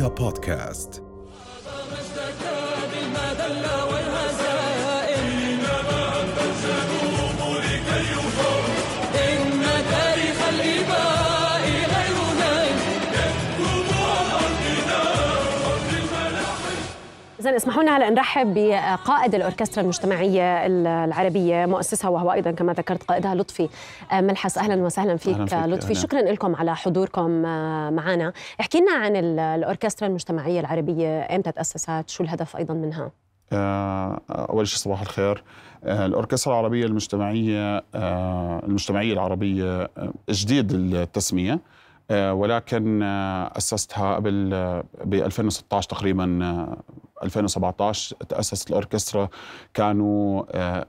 رؤيا بودكاست إذا اسمحوا لنا هلا نرحب بقائد الأوركسترا المجتمعية العربية مؤسسها وهو أيضا كما ذكرت قائدها لطفي ملحس. أهلا وسهلا فيك, أهلاً فيك لطفي. أهلاً. شكرا لكم على حضوركم معنا. احكي لنا عن الأوركسترا المجتمعية العربية إمتى تأسست؟ شو الهدف أيضا منها؟ آه، أول شيء صباح الخير. آه، الأوركسترا العربية المجتمعية آه، المجتمعية العربية جديد التسمية. ولكن أسستها قبل ب 2016 تقريبا 2017 تأسست الأوركسترا كانوا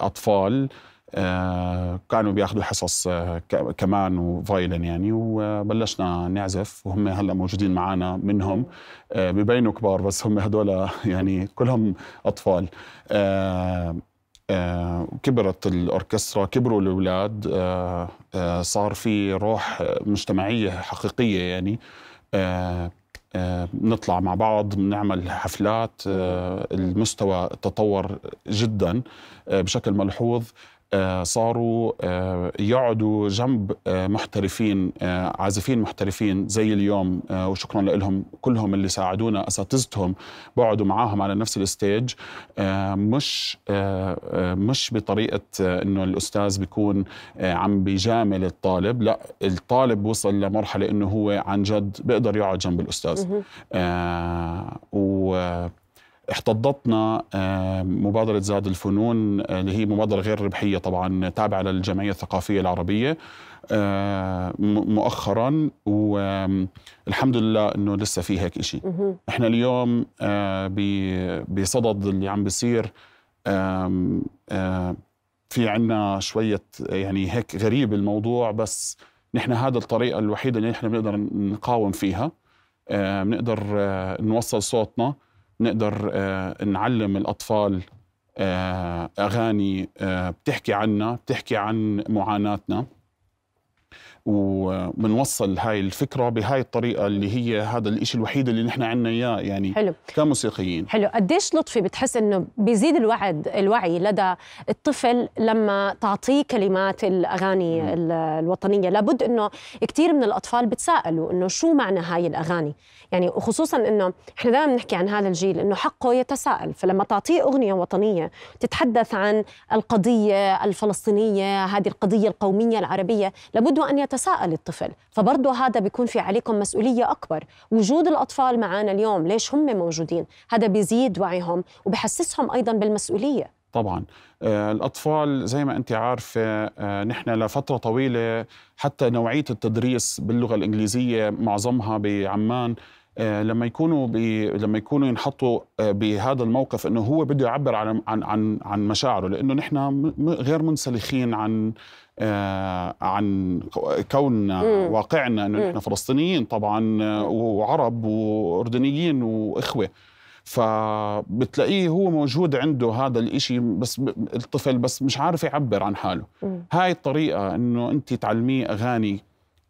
أطفال كانوا بياخذوا حصص كمان وفايلن يعني وبلشنا نعزف وهم هلأ موجودين معنا منهم ببينوا كبار بس هم هدول يعني كلهم أطفال. كبرت الأوركسترا كبروا الأولاد صار في روح مجتمعية حقيقية يعني نطلع مع بعض بنعمل حفلات المستوى تطور جدا بشكل ملحوظ. آه، صاروا آه، يقعدوا جنب آه، محترفين عازفين محترفين زي اليوم وشكرا لهم كلهم اللي ساعدونا أساتذتهم بقعدوا معاهم على نفس الستيج. مش مش بطريقة إنه الأستاذ بيكون عم بيجامل الطالب لا الطالب وصل لمرحلة إنه هو عن جد بيقدر يقعد جنب الأستاذ. و احتضتنا آه، مبادرة زاد الفنون آه، اللي هي مبادرة غير ربحية طبعا تابعة للجمعية الثقافية العربية آه، مؤخرا والحمد لله إنه لسه في هيك شيء إحنا اليوم بصدد اللي عم بيصير في عنا شوية يعني هيك غريب الموضوع بس نحن هذا الطريقة الوحيدة اللي نحن بنقدر نقاوم فيها. بنقدر نوصل صوتنا. نقدر آه، نعلم الأطفال آه، أغاني آه، بتحكي عنا بتحكي عن معاناتنا. وبنوصل هاي الفكرة بهاي الطريقة اللي هي هذا الإشي الوحيد اللي نحن عنا إياه يعني حلو. كموسيقيين. حلو. قديش لطفي بتحس إنه بيزيد الوعد الوعي لدى الطفل لما تعطيه كلمات الأغاني م. الوطنية؟ لابد إنه كثير من الأطفال بتساءلوا إنه شو معنى هاي الأغاني؟ يعني وخصوصا إنه إحنا دائما بنحكي عن هذا الجيل إنه حقه يتساءل. فلما تعطيه أغنية وطنية تتحدث عن القضية الفلسطينية هذه القضية القومية العربية لابد أن يتساءل الطفل. فبرضه هذا بيكون في عليكم مسؤولية أكبر. وجود الأطفال معنا اليوم ليش هم موجودين؟ هذا بيزيد وعيهم وبحسسهم أيضا بالمسؤولية. طبعا. آه، الأطفال زي ما أنت عارفة آه، نحن لفترة طويلة حتى نوعية التدريس باللغة الإنجليزية معظمها بعمان لما يكونوا بي لما يكونوا ينحطوا آه، بهذا الموقف إنه هو بده يعبر عن عن عن عن مشاعره لأنه نحن غير منسلخين عن آه، عن كوننا واقعنا إنه نحن فلسطينيين طبعا وعرب وأردنيين وإخوة. فبتلاقيه هو موجود عنده هذا الإشي بس الطفل بس مش عارف يعبر عن حاله. هاي الطريقة إنه انت تعلميه أغاني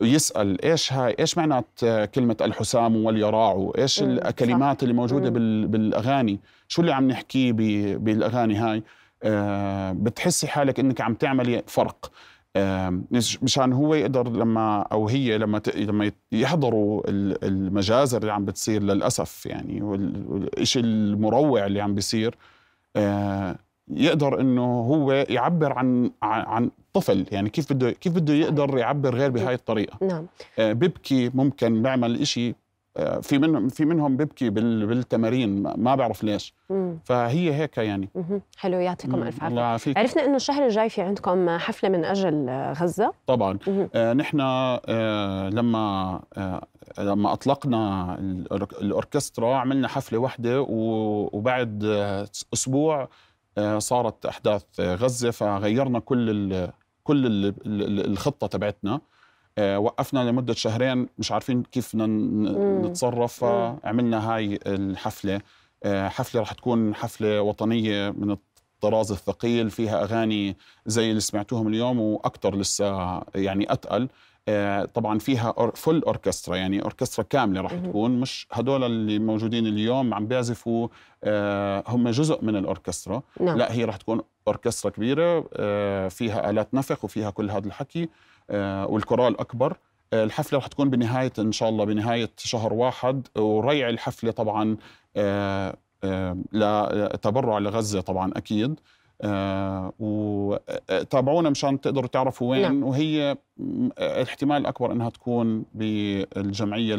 يسأل إيش هاي إيش معنات كلمة الحسام واليراع؟ إيش الكلمات اللي موجودة مم. بالأغاني؟ شو اللي عم نحكيه بالأغاني هاي؟ آه بتحسي حالك إنك عم تعملي فرق. آه مشان هو يقدر لما أو هي لما لما يحضروا المجازر اللي عم بتصير للأسف يعني والشيء المروع اللي عم بيصير آه يقدر إنه هو يعبر عن عن طفل يعني كيف بده كيف بده يقدر يعبر غير بهاي الطريقة؟ نعم. آه ببكي ممكن بيعمل إشي آه في منهم في منهم ببكي بالتمارين ما بعرف ليش. مم. فهي هيك يعني. مم. حلو يعطيكم ألف عافية. عرفنا إنه الشهر الجاي في عندكم حفلة من أجل غزة. طبعا. آه نحن آه لما آه لما أطلقنا الأوركسترا عملنا حفلة واحدة وبعد أسبوع آه، صارت أحداث غزة فغيرنا كل ال كل ال الخطة تبعتنا. آه، وقفنا لمدة شهرين مش عارفين كيف نتصرف فعملنا هاي الحفلة. آه، حفلة رح تكون حفلة وطنية من الطراز الثقيل فيها أغاني زي اللي سمعتوهم اليوم وأكثر لسه يعني أتقل. طبعا فيها full اوركسترا يعني اوركسترا كاملة راح تكون مش هدول اللي موجودين اليوم عم بيعزفوا هم جزء من الاوركسترا نعم. لا هي راح تكون اوركسترا كبيرة فيها آلات نفخ وفيها كل هذا الحكي والكورال أكبر. الحفلة رح تكون بنهاية إن شاء الله بنهاية شهر واحد وريع الحفلة طبعا لتبرع لغزة طبعا أكيد. آه وتابعونا مشان تقدروا تعرفوا وين. نعم. وهي الاحتمال الأكبر أنها تكون بالجمعية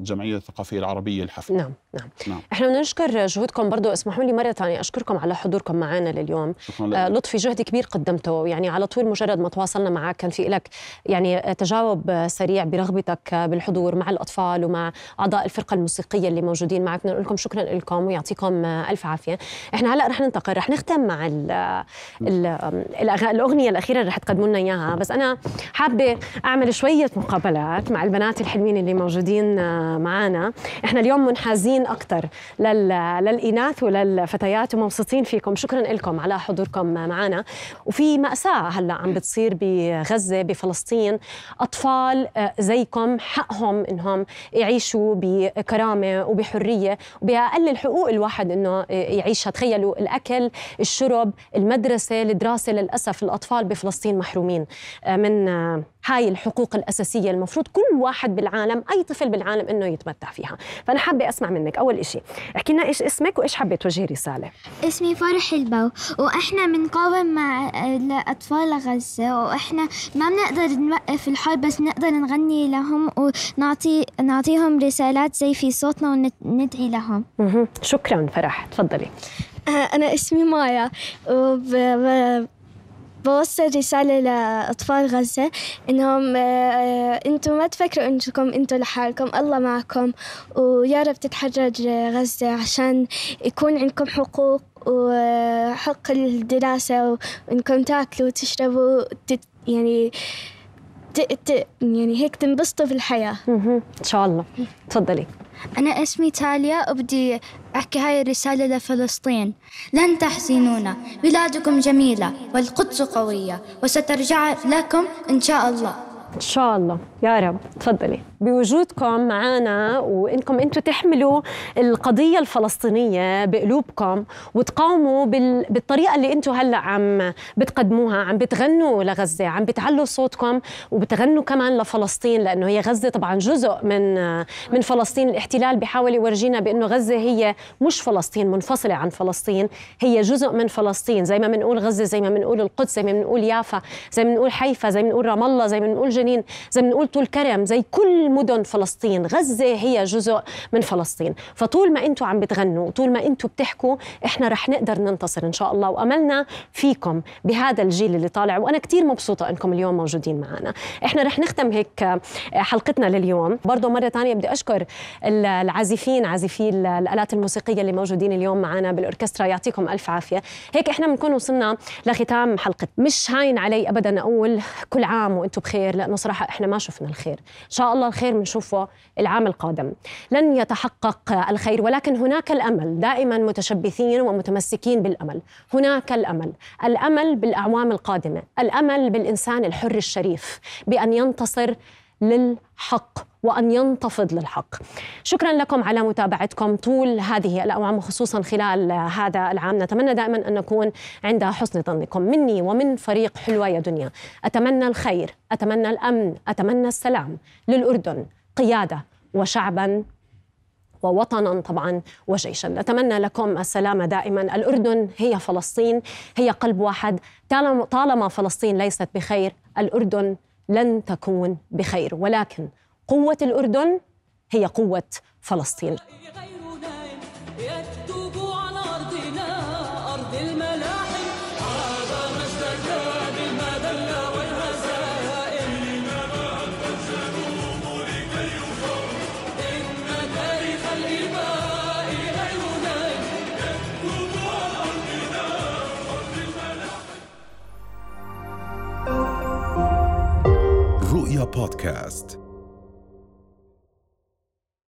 الجمعية الثقافية العربية الحفل نعم نعم, نعم. إحنا بدنا نشكر جهودكم برضه اسمحوا لي مرة ثانية أشكركم على حضوركم معنا لليوم. آه لطفي جهد كبير قدمته. يعني على طول مجرد ما تواصلنا معك كان في لك يعني تجاوب سريع برغبتك بالحضور مع الأطفال ومع أعضاء الفرقة الموسيقية اللي موجودين معك. نقول لكم شكرا لكم ويعطيكم ألف عافية. إحنا هلأ رح ننتقل رح نختم مع ال ال الأغنية الأخيرة اللي رح تقدموا لنا إياها. بس أنا حابة أعمل شوية مقابلات مع البنات الحلوين اللي موجودين آه، معنا إحنا اليوم منحازين أكثر لل... للإناث وللفتيات ومبسوطين فيكم. شكرا لكم على حضوركم معنا وفي مأساة هلأ عم بتصير بغزة بفلسطين. أطفال آه، زيكم حقهم إنهم يعيشوا بكرامة وبحرية. وبأقل الحقوق الواحد إنه يعيشها. تخيلوا الأكل الشرب المدرسة الدراسة. للأسف الأطفال بفلسطين محرومين. آه، من هاي الحقوق الأساسية المفروض كل واحد بالعالم أي طفل بالعالم إنه يتمتع فيها. فأنا حابة أسمع منك. أول إشي احكي لنا إيش اسمك وإيش حابة توجهي رسالة. اسمي فرح البو وإحنا بنقاوم مع أطفال غزة وإحنا ما بنقدر نوقف الحرب بس بنقدر نغني لهم ونعطي نعطيهم رسالات زي في صوتنا وندعي لهم. شكرا فرح. تفضلي. آه، أنا اسمي مايا وب... بوصل رسالة لأطفال غزة إنهم آه، آه، أنتم ما تفكروا إنكم أنتم لحالكم الله معكم ويا رب تتحرر غزة عشان يكون عندكم حقوق وحق الدراسة وإنكم تاكلوا وتشربوا يعني يعني هيك تنبسطوا في الحياة إن شاء الله. تفضلي. أنا اسمي تاليا وبدي أحكي هاي الرسالة لفلسطين. لن تحزنونا بلادكم جميلة والقدس قوية وسترجع لكم إن شاء الله. إن شاء الله. يا رب. تفضلي. بوجودكم معنا وإنكم أنتم تحملوا القضية الفلسطينية بقلوبكم وتقاوموا بالطريقة اللي أنتم هلأ عم بتقدموها عم بتغنوا لغزة عم بتعلوا صوتكم وبتغنوا كمان لفلسطين لأنه هي غزة طبعا جزء من من فلسطين. الاحتلال بيحاول يورجينا بأنه غزة هي مش فلسطين منفصلة عن فلسطين هي جزء من فلسطين. زي ما بنقول غزة زي ما بنقول القدس زي ما بنقول يافا زي ما بنقول حيفا زي ما بنقول رام الله زي ما بنقول جنين زي ما بنقول طول كرم زي كل مدن فلسطين. غزة هي جزء من فلسطين. فطول ما أنتم عم بتغنوا طول ما أنتم بتحكوا إحنا رح نقدر ننتصر إن شاء الله. وأملنا فيكم بهذا الجيل اللي طالع. وأنا كثير مبسوطة إنكم اليوم موجودين معنا. إحنا رح نختم هيك حلقتنا لليوم. برضه مرة ثانية بدي أشكر العازفين عازفي الآلات الموسيقية اللي موجودين اليوم معنا بالأوركسترا. يعطيكم ألف عافية. هيك إحنا بنكون وصلنا لختام حلقة. مش هاين علي ابدا أقول كل عام وأنتم بخير لأنه صراحة إحنا ما شفنا الخير. إن شاء الله الخير بنشوفه العام القادم. لن يتحقق الخير ولكن هناك الأمل. دائما متشبثين ومتمسكين بالأمل. هناك الأمل. الأمل بالأعوام القادمة. الأمل بالإنسان الحر الشريف بأن ينتصر للحق وأن ينتفض للحق. شكرا لكم على متابعتكم طول هذه الاعوام وخصوصا خلال هذا العام، نتمنى دائما أن نكون عند حسن ظنكم. مني ومن فريق حلوة يا دنيا. أتمنى الخير، أتمنى الأمن، أتمنى السلام للأردن قيادة وشعبا ووطنا طبعا وجيشا. نتمنى لكم السلامة دائما. الأردن هي فلسطين هي قلب واحد. طالما فلسطين ليست بخير الأردن لن تكون بخير ولكن قوة الأردن هي قوة فلسطين.